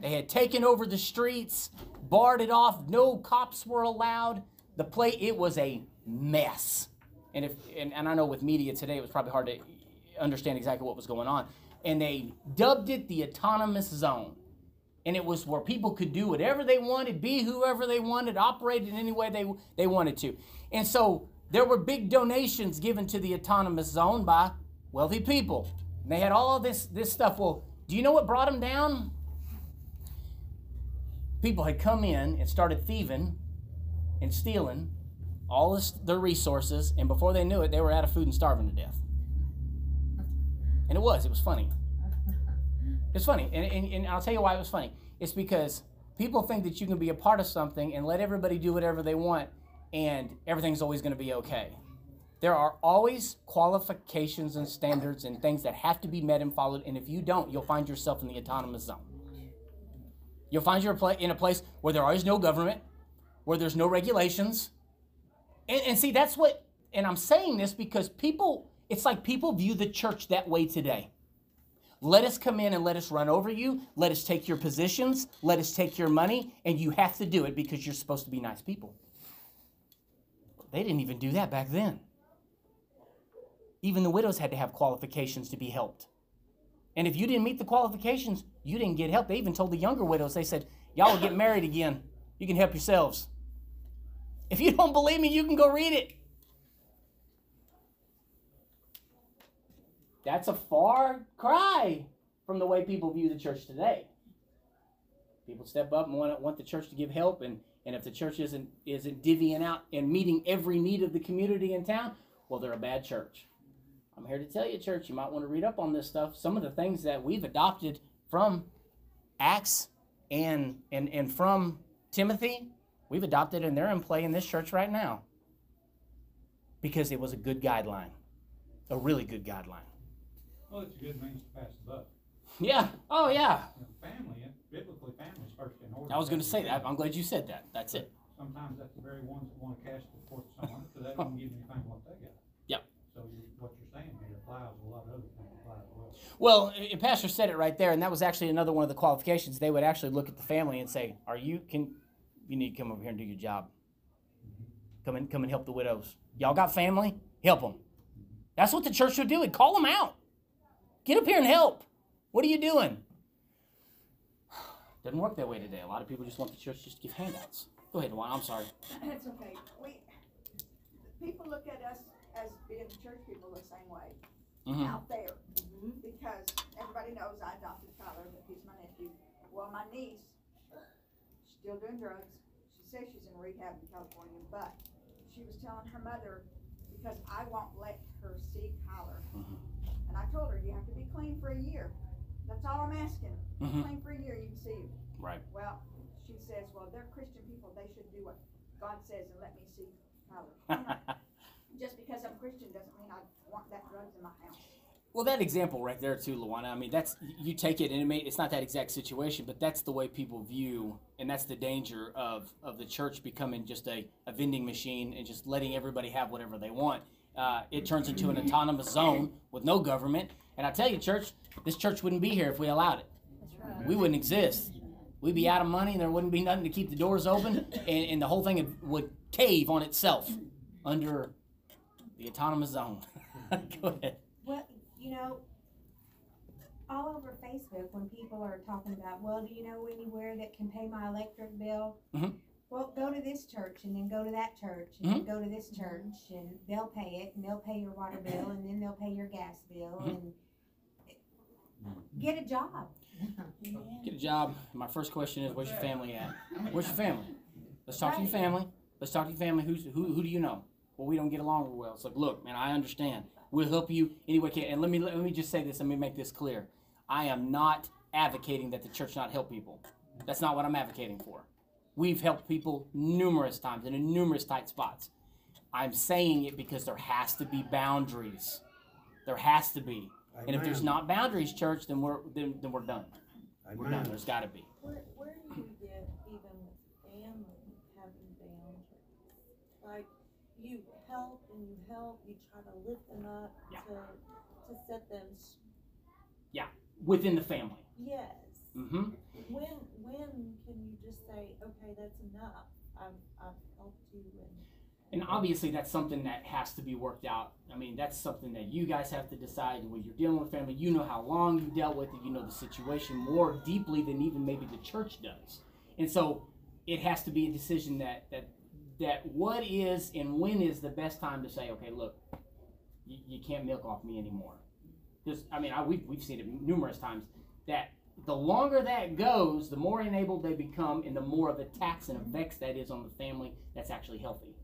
They had taken over the streets, barred it off, no cops were allowed. The play it was a mess. And if and, and I know with media today it was probably hard to understand exactly what was going on. And they dubbed it the autonomous zone and it was where people could do whatever they wanted, be whoever they wanted, operate in any way they, they wanted to. And so there were big donations given to the autonomous zone by wealthy people. And they had all this, this stuff. Well, do you know what brought them down? People had come in and started thieving and stealing all this, their resources, and before they knew it, they were out of food and starving to death. And it was, it was funny. It's funny, and, and, and I'll tell you why it was funny. It's because people think that you can be a part of something and let everybody do whatever they want, and everything's always going to be okay. There are always qualifications and standards and things that have to be met and followed, and if you don't, you'll find yourself in the autonomous zone. You'll find you're in a place where there is no government, where there's no regulations. And, and see, that's what, and I'm saying this because people, it's like people view the church that way today. Let us come in and let us run over you. Let us take your positions. Let us take your money. And you have to do it because you're supposed to be nice people. They didn't even do that back then. Even the widows had to have qualifications to be helped. And if you didn't meet the qualifications, you didn't get help. They even told the younger widows, they said, Y'all will get married again. You can help yourselves. If you don't believe me, you can go read it. That's a far cry from the way people view the church today. People step up and want, want the church to give help, and, and if the church isn't, isn't divvying out and meeting every need of the community in town, well, they're a bad church. I'm here to tell you, church, you might want to read up on this stuff. Some of the things that we've adopted from Acts and and and from Timothy, we've adopted and they're in play in this church right now. Because it was a good guideline. A really good guideline. Well, it's a good means to pass the buck. Yeah. Oh yeah. You know, Family, biblically, family's first in order. I was going to say that. I'm glad you said that. That's it. Sometimes that's the very ones that wanna cast the forth to someone, because they don't give anything what they got. Yep. So you, what you're saying here applies a lot of other things apply as well. Well, Pastor said it right there, and that was actually another one of the qualifications. They would actually look at the family and say, "Are you can you need to come over here and do your job? Mm-hmm. Come and come and help the widows. Y'all got family? Help them. That's what the church should do. And call them out. Get up here and help. What are you doing? Doesn't work that way today. A lot of people just want the church just to give handouts. Go ahead, Juan. I'm sorry. That's okay. We, people look at us as being church people the same way Mhm. out there. Because everybody knows I adopted Tyler, but he's my nephew. Well, my niece, she's still doing drugs. She says she's in rehab in California, but she was telling her mother, because I won't let her see Tyler. Mhm. And I told her, you have to be clean for a year. That's all I'm asking. Mhm. Clean for a year, you can see. Right. Well, she says, well, they're Christian people, they should do what God says and let me see Tyler. Just because I'm Christian doesn't mean I want that drugs in my house. Well, that example right there too, Luana. I mean, that's you take it, and it may, it's not that exact situation, but that's the way people view, and that's the danger of of the church becoming just a, a vending machine and just letting everybody have whatever they want. Uh, it turns into an autonomous zone with no government. And I tell you, church, this church wouldn't be here if we allowed it. Right. We wouldn't exist. We'd be out of money, and there wouldn't be nothing to keep the doors open, and, and the whole thing would, cave on itself under the autonomous zone. Go ahead. Well, you know, all over Facebook, when people are talking about, well, do you know anywhere that can pay my electric bill? Mhm. Well, go to this church and then go to that church and then go to this church and they'll pay it and they'll pay your water bill and then they'll pay your gas bill Mhm. and get a job. Get a job. My first question is, where's your family at? Where's your family? Let's talk to your family. Let's talk to your family. Who's who? Who do you know? Well, we don't get along well. It's like, look, man, I understand. We'll help you anyway. can. And let me let me just say this. Let me make this clear. I am not advocating that the church not help people. That's not what I'm advocating for. We've helped people numerous times and in numerous tight spots. I'm saying it because there has to be boundaries. There has to be. And if there's not boundaries, church, then we're then, then we're done. We're done. There's got to be. Where, where do you get even with family having boundaries? Like, you help and you help, you try to lift them up Yeah. to, to set them, Yeah, within the family. yes. hmm When, when can you just say, okay, that's enough, I've, I've helped you and. And obviously, that's something that has to be worked out. I mean, that's something that you guys have to decide when you're dealing with family. You know how long you dealt with it. You know the situation more deeply than even maybe the church does. And so, it has to be a decision that that that what is and when is the best time to say, okay, look, you, you can't milk off me anymore. Because I mean, I, we've we've seen it numerous times that the longer that goes, the more enabled they become, and the more of a tax and a vex that is on the family that's actually healthy.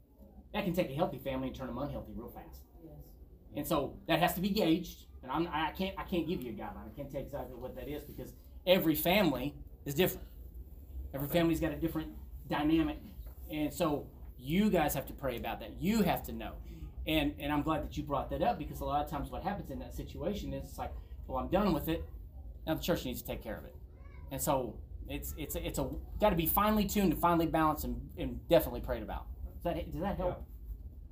That can take a healthy family and turn them unhealthy real fast. Yes. And so that has to be gauged. And I'm, I can't I can't give you a guideline. I can't tell you exactly what that is because every family is different. Every family's got a different dynamic, and so you guys have to pray about that. You have to know. And and I'm glad that you brought that up because a lot of times what happens in that situation is it's like, well, I'm done with it. Now the church needs to take care of it. And so It's it's it's a got to be finely tuned and finely balanced and, and definitely prayed about. Does that does that help?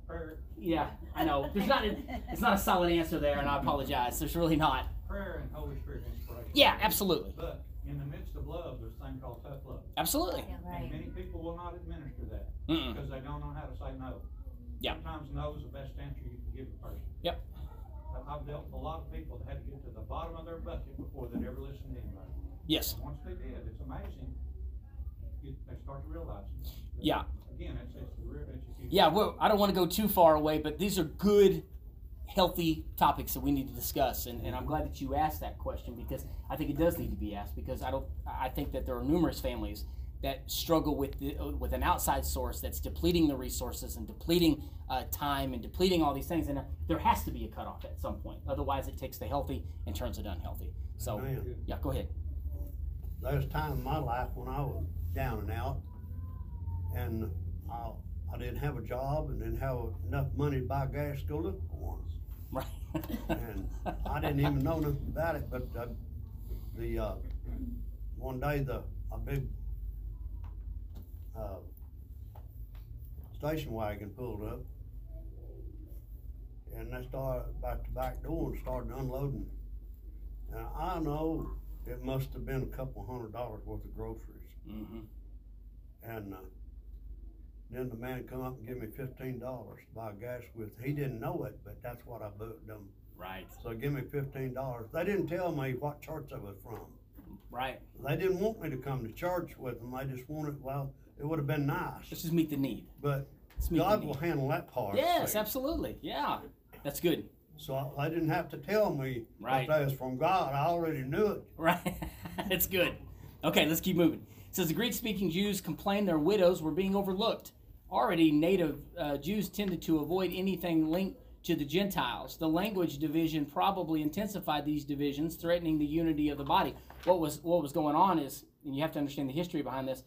Prayer, Yeah, I know. There's not a, it's not a solid answer there, and I apologize. There's really not. prayer and Holy Spirit inspiration. Yeah, absolutely, But in the midst of love, there's a thing called tough love. absolutely. Yeah, And many people will not administer that Mm-mm. because they don't know how to say no. Yeah. Sometimes no is the best answer you can give a person. Yep. I've dealt with a lot of people that had to get to the bottom of their bucket before they'd ever listen to anybody. Yes. And Once they did, it's amazing. You, they start to realize. that- Yeah. Again, it's, it's the real, huge. Yeah. Well, I don't want to go too far away, but these are good, healthy topics that we need to discuss, and, and I'm glad that you asked that question because I think it does need to be asked because I don't. I think that there are numerous families that struggle with the, with an outside source that's depleting the resources and depleting uh, time and depleting all these things, and uh, there has to be a cutoff at some point. Otherwise, it takes the healthy and turns it unhealthy. So, Man, yeah, go ahead. There's a time in my life when I was down and out, and I, I didn't have a job and didn't have enough money to buy gas to go look for one. Right. And I didn't even know nothing about it, but uh, the, uh, one day the, a big, uh, station wagon pulled up. And they started about the back door and started unloading. And I know it must have been a couple hundred dollars worth of groceries. Mm-hmm. And, uh, then the man come up and give me fifteen dollars to buy gas with. He didn't know it, but that's what I booked them. Right. So give me fifteen dollars. They didn't tell me what church I was from. Right. They didn't want me to come to church with them. They just wanted, well, it would have been nice. Let's just meet the need. But God will handle that part. Yes, absolutely. Yeah, that's good. So I didn't have to tell me Right. that was from God. I already knew it. Right. it's good. Okay, let's keep moving. It says the Greek speaking Jews complained their widows were being overlooked. Already, native uh, Jews tended to avoid anything linked to the Gentiles. The language division probably intensified these divisions, threatening the unity of the body. What was what was going on is, and you have to understand the history behind this.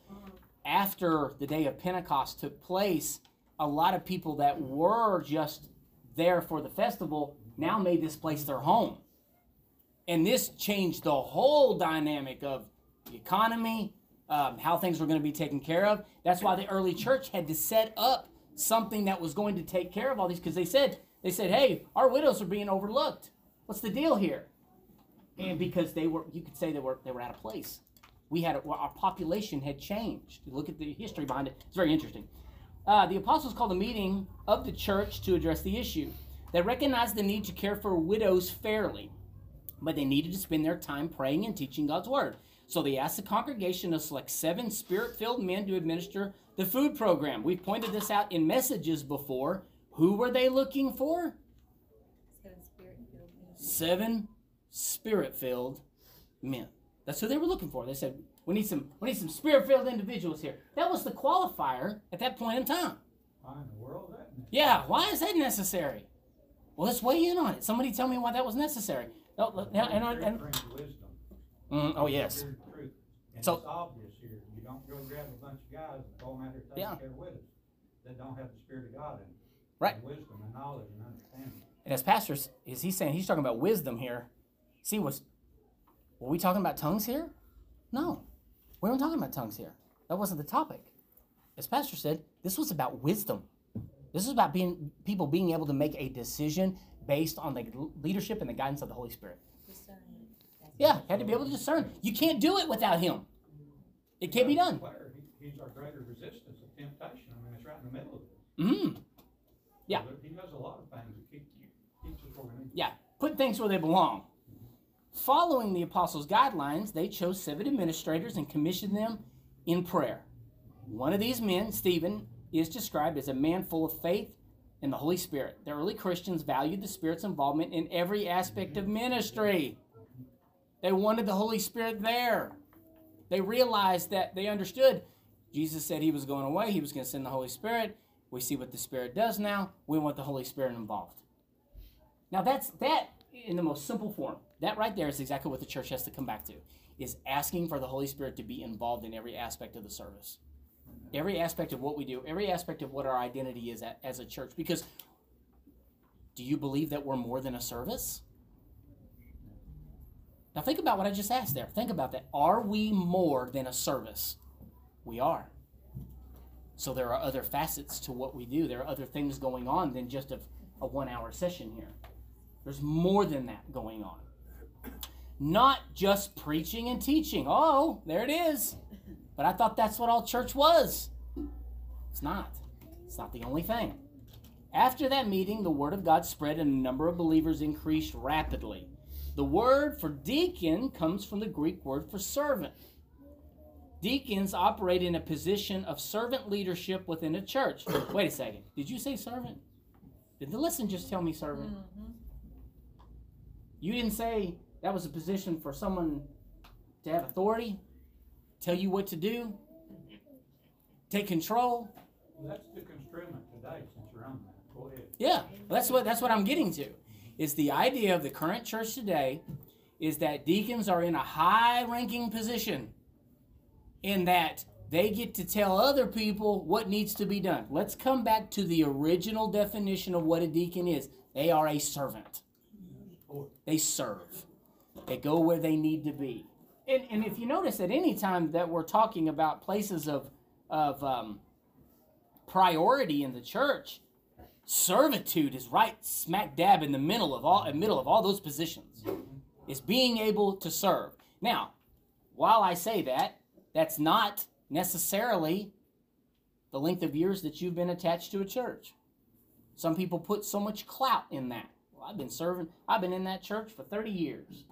After the day of Pentecost took place, a lot of people that were just there for the festival now made this place their home. And this changed the whole dynamic of the economy, um, how things were going to be taken care of. That's why the early church had to set up something that was going to take care of all these because they said they said, "Hey, our widows are being overlooked. What's the deal here?" And because they were, you could say they were they were out of place. We had well, our population had changed. Look at the history behind it; it's very interesting. Uh, the apostles called a meeting of the church to address the issue. They recognized the need to care for widows fairly but they needed to spend their time praying and teaching God's word. So they asked the congregation to select seven spirit filled men to administer the food program. We've pointed this out in messages before. Who were they looking for? Seven spirit filled men. Seven spirit filled men. That's who they were looking for. They said, we need some we need some spirit filled individuals here. That was the qualifier at that point in time. Why in the world? Yeah, why is that necessary? Well, let's weigh in on it. Somebody tell me why that was necessary. No, no, and, and, and, wisdom. Mm, oh yes. Spirit of truth. And So- it's obvious here, you don't go grab a bunch of guys and throw them out here taking Yeah. care of widows that don't have the spirit of God in them. Right. And Wisdom and knowledge and understanding. And as pastors, is he saying he's talking about wisdom here? See, was were we talking about tongues here? No, we weren't talking about tongues here. That wasn't the topic. As pastor said, this was about wisdom. This is about being people being able to make a decision based on the leadership and the guidance of the Holy Spirit. Yeah, had to be able to discern. You can't do it without him. It can't be done. He's our greater resistance of temptation, I mean, it's right in the middle of it. Mm. Yeah. He does a lot of things that keep, keeps us where we need. Yeah, put things where they belong. Following the apostles' guidelines, they chose seven administrators and commissioned them in prayer. One of these men, Stephen, is described as a man full of faith and the Holy Spirit. The early Christians valued the Spirit's involvement in every aspect of ministry. They wanted the Holy Spirit there. They realized that they understood Jesus said he was going away, he was going to send the Holy Spirit. We see what the Spirit does now. We want the Holy Spirit involved. Now that's that in the most simple form. That right there is exactly what the church has to come back to. Is asking for the Holy Spirit to be involved in every aspect of the service. Every aspect of what we do, every aspect of what our identity is at, as a church. Because do you believe that we're more than a service? Now think about what I just asked there. Think about that. Are we more than a service? We are. So there are other facets to what we do. There are other things going on than just a, a one hour session here. There's more than that going on. Not just preaching and teaching. Oh, there it is. But I thought that's what all church was. It's not. It's not the only thing. After that meeting, the word of God spread and the number of believers increased rapidly. The word for deacon comes from the Greek word for servant. Deacons operate in a position of servant leadership within a church. Wait a second. Did you say servant? Did the listen just tell me servant? Mm-hmm. You didn't say that was a position for someone to have authority, tell you what to do, take control. Well, That's the construment today, since you're on that. Go ahead. Yeah, well, that's what that's what I'm getting to. Is the idea of the current church today is that deacons are in a high-ranking position in that they get to tell other people what needs to be done. Let's come back to the original definition of what a deacon is. They are a servant. They serve. They go where they need to be. And, and if you notice at any time that we're talking about places of, of um, priority in the church, servitude is right smack dab in the middle of all in middle of all those positions. Is being able to serve. Now, while I say that, that's not necessarily the length of years that you've been attached to a church. Some people put so much clout in that. Well, I've been serving, I've been in that church for 30 years.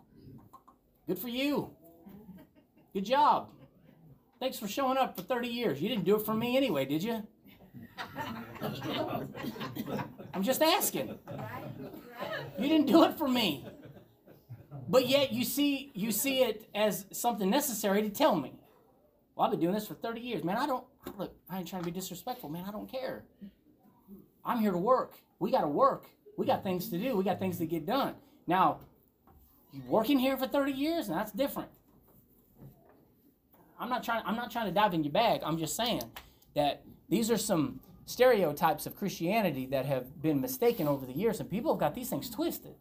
Good for you. Good job. Thanks for showing up for 30 years. You didn't do it for me anyway, did you? I'm just asking. You didn't do it for me. But yet you see you see it as something necessary to tell me. Well, I've been doing this for 30 years. Man, I don't look, I ain't trying to be disrespectful, man. I don't care. I'm here to work. We gotta work. We got things to do. We got things to get done. Now, working here for 30 years, and that's different. I'm not trying I'm not trying to dive in your bag. I'm just saying that these are some stereotypes of Christianity that have been mistaken over the years, and people have got these things twisted.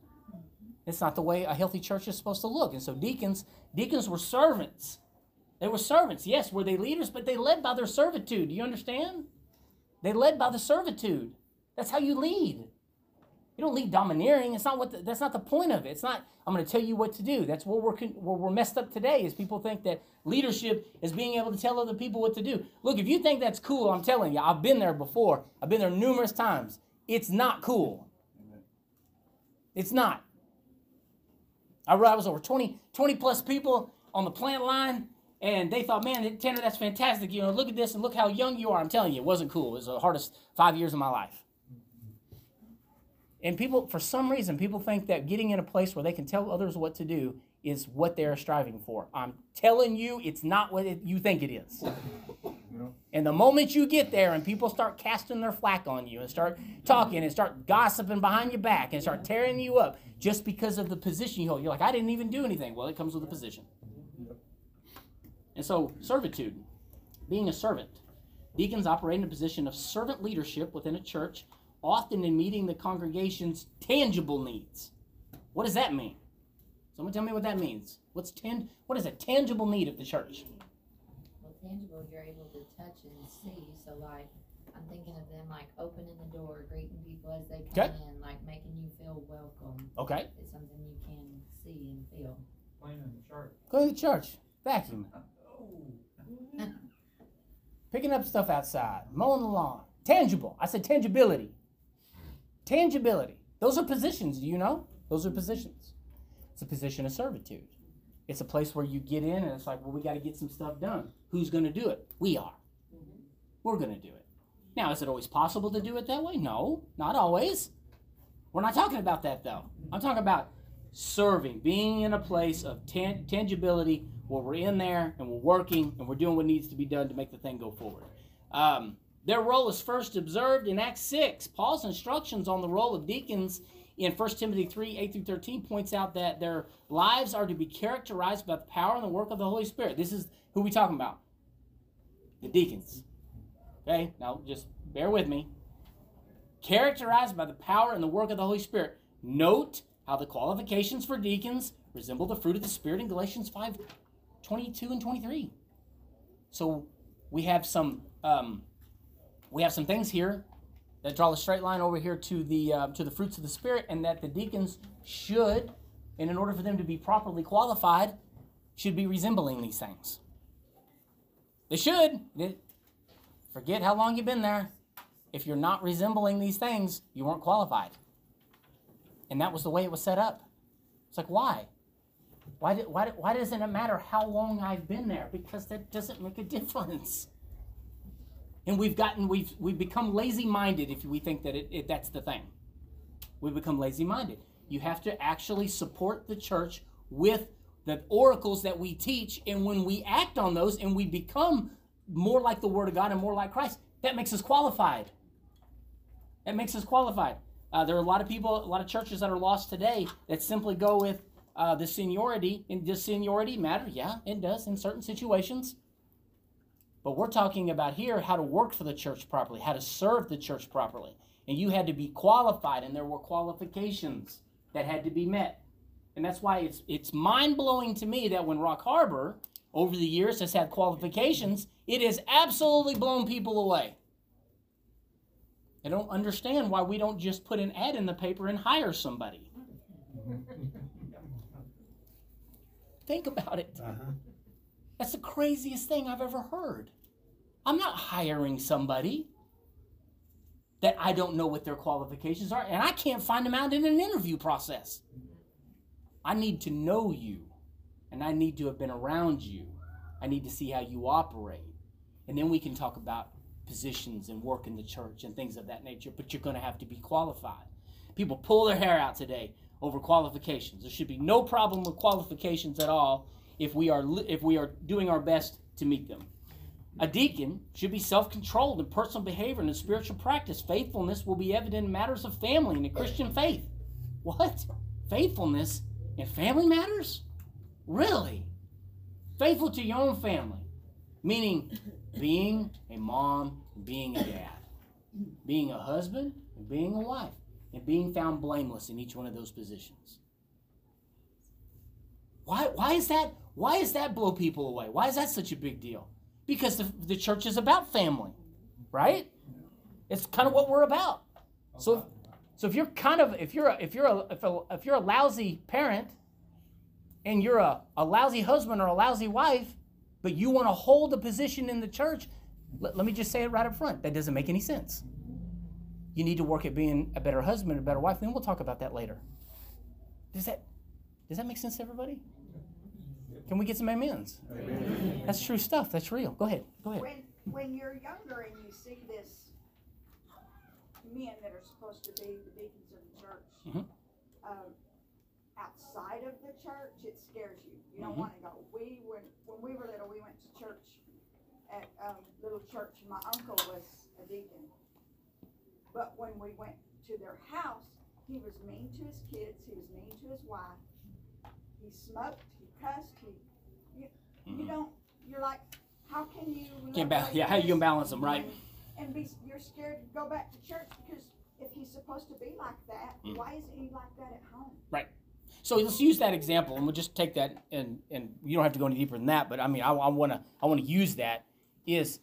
It's not the way a healthy church is supposed to look. And so deacons, deacons were servants. They were servants. Yes, were they leaders, but they led by their servitude. Do you understand? They led by the servitude. That's how you lead. You don't lead domineering. It's not what. The, that's not the point of it. It's not. I'm going to tell you what to do. That's where we're where we're messed up today. Is people think that leadership is being able to tell other people what to do. Look, if you think that's cool, I'm telling you, I've been there before. I've been there numerous times. It's not cool. It's not. I I was over 20, 20 plus people on the plant line, and they thought, man, Tanner, that's fantastic. You know, look at this and look how young you are. I'm telling you, it wasn't cool. It was the hardest five years of my life. And people, for some reason, people think that getting in a place where they can tell others what to do is what they're striving for. I'm telling you, it's not what it, you think it is. And the moment you get there and people start casting their flack on you and start talking and start gossiping behind your back and start tearing you up just because of the position you hold, you're like, I didn't even do anything. Well, it comes with a position. And so, servitude, being a servant. Deacons operate in a position of servant leadership within a church, often in meeting the congregation's tangible needs. What does that mean? Someone tell me what that means. What's tan- what is a tangible need of the church? Well, tangible, you're able to touch and see. So, like, I'm thinking of them like opening the door, greeting people as they come Okay. in, like making you feel welcome. Okay. It's something you can see and feel. Cleaning the church. Go to the church, vacuum, Oh. picking up stuff outside, mowing the lawn. Tangible. I said tangibility. Tangibility. Those are positions, do you know? Those are positions. It's a position of servitude. It's a place where you get in and it's like, well, we got to get some stuff done. Who's going to do it? We are. We're going to do it. Now, is it always possible to do it that way? No, not always. We're not talking about that though. I'm talking about serving, being in a place of tan- tangibility where we're in there and we're working and we're doing what needs to be done to make the thing go forward. Um, their role is first observed in Acts 6. Paul's instructions on the role of deacons in 1 Timothy 3 8 through 13 points out that their lives are to be characterized by the power and the work of the Holy Spirit. This is who we talking about? The deacons. Okay, now just bear with me. Characterized by the power and the work of the Holy Spirit. Note how the qualifications for deacons resemble the fruit of the Spirit in Galatians 5 22 and 23. So we have some um, we have some things here that draw a straight line over here to the uh, to the fruits of the Spirit, and that the deacons should, and in order for them to be properly qualified, should be resembling these things. They should. Forget how long you've been there. If you're not resembling these things, you weren't qualified. And that was the way it was set up. It's like, why? Why, did, why, why doesn't it matter how long I've been there? Because that doesn't make a difference. And we've gotten, we've, we've become lazy minded if we think that it, it, that's the thing. We've become lazy minded. You have to actually support the church with the oracles that we teach. And when we act on those and we become more like the Word of God and more like Christ, that makes us qualified. That makes us qualified. Uh, there are a lot of people, a lot of churches that are lost today that simply go with uh, the seniority. And does seniority matter? Yeah, it does in certain situations. But we're talking about here how to work for the church properly, how to serve the church properly. And you had to be qualified, and there were qualifications that had to be met. And that's why it's it's mind blowing to me that when Rock Harbor over the years has had qualifications, it has absolutely blown people away. I don't understand why we don't just put an ad in the paper and hire somebody. Think about it. Uh-huh. That's the craziest thing I've ever heard. I'm not hiring somebody that I don't know what their qualifications are, and I can't find them out in an interview process. I need to know you, and I need to have been around you. I need to see how you operate. And then we can talk about positions and work in the church and things of that nature, but you're going to have to be qualified. People pull their hair out today over qualifications. There should be no problem with qualifications at all if we are if we are doing our best to meet them. A deacon should be self-controlled in personal behavior and in spiritual practice. Faithfulness will be evident in matters of family and the Christian faith. What? Faithfulness in family matters? Really? Faithful to your own family. Meaning being a mom being a dad. Being a husband and being a wife. And being found blameless in each one of those positions. Why, why is that why does that blow people away? Why is that such a big deal? Because the, the church is about family, right? It's kind of what we're about. So, if, so if you're kind of if you're a, if you're a, if, a, if you're a lousy parent, and you're a, a lousy husband or a lousy wife, but you want to hold a position in the church, let, let me just say it right up front. That doesn't make any sense. You need to work at being a better husband, a better wife. Then we'll talk about that later. Does that does that make sense to everybody? Can we get some amens? That's true stuff. That's real. Go ahead. Go ahead. When, when you're younger and you see this men that are supposed to be the deacons of the church, Mhm. um, outside of the church, it scares you. You don't Mhm. wanna go. We, when, when we were little, we went to church at, um, little church, and my uncle was a deacon. But when we went to their house, he was mean to his kids, he was mean to his wife. He smoked, he cussed, he, you, you don't, you're like, how can you? Mm-hmm. Can't live ba- yeah, how you this can balance 'em, right? And be, you're scared to go back to church because if he's supposed to be like that, Mm. why isn't he like that at home? Right. So let's use that example, and we'll just take that, and and you don't have to go any deeper than that. But I mean, I, I want to I want to use that. Is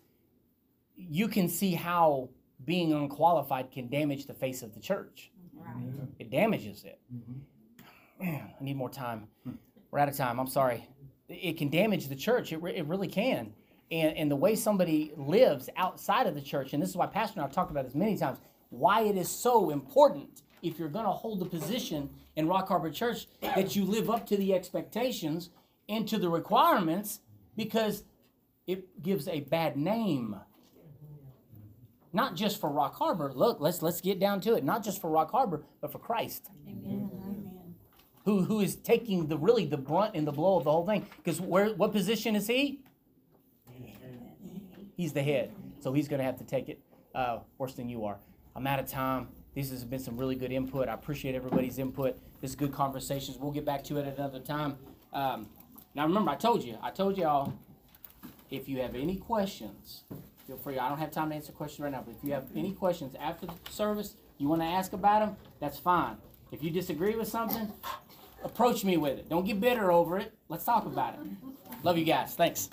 you can see how being unqualified can damage the face of the church. Right. It damages it. Man, I need more time. We're out of time. I'm sorry. It can damage the church. It, re- it really can. And, and the way somebody lives outside of the church, and this is why Pastor and I have talked about this many times, why it is so important if you're going to hold a position in Rock Harbor Church that you live up to the expectations and to the requirements because it gives a bad name. Not just for Rock Harbor. Look, let's let's get down to it. Not just for Rock Harbor, but for Christ Amen. Who who is taking the really the brunt and the blow of the whole thing. Because where what position is he? He's the head, so he's going to have to take it uh, worse than you are. I'm out of time. This has been some really good input. I appreciate everybody's input. This is good conversations. We'll get back to it at another time. Um, now remember, I told you, I told y'all, if you have any questions, feel free. I don't have time to answer questions right now, but if you have any questions after the service, you want to ask about them, that's fine. If you disagree with something, approach me with it. Don't get bitter over it. Let's talk about it. Love you guys. Thanks.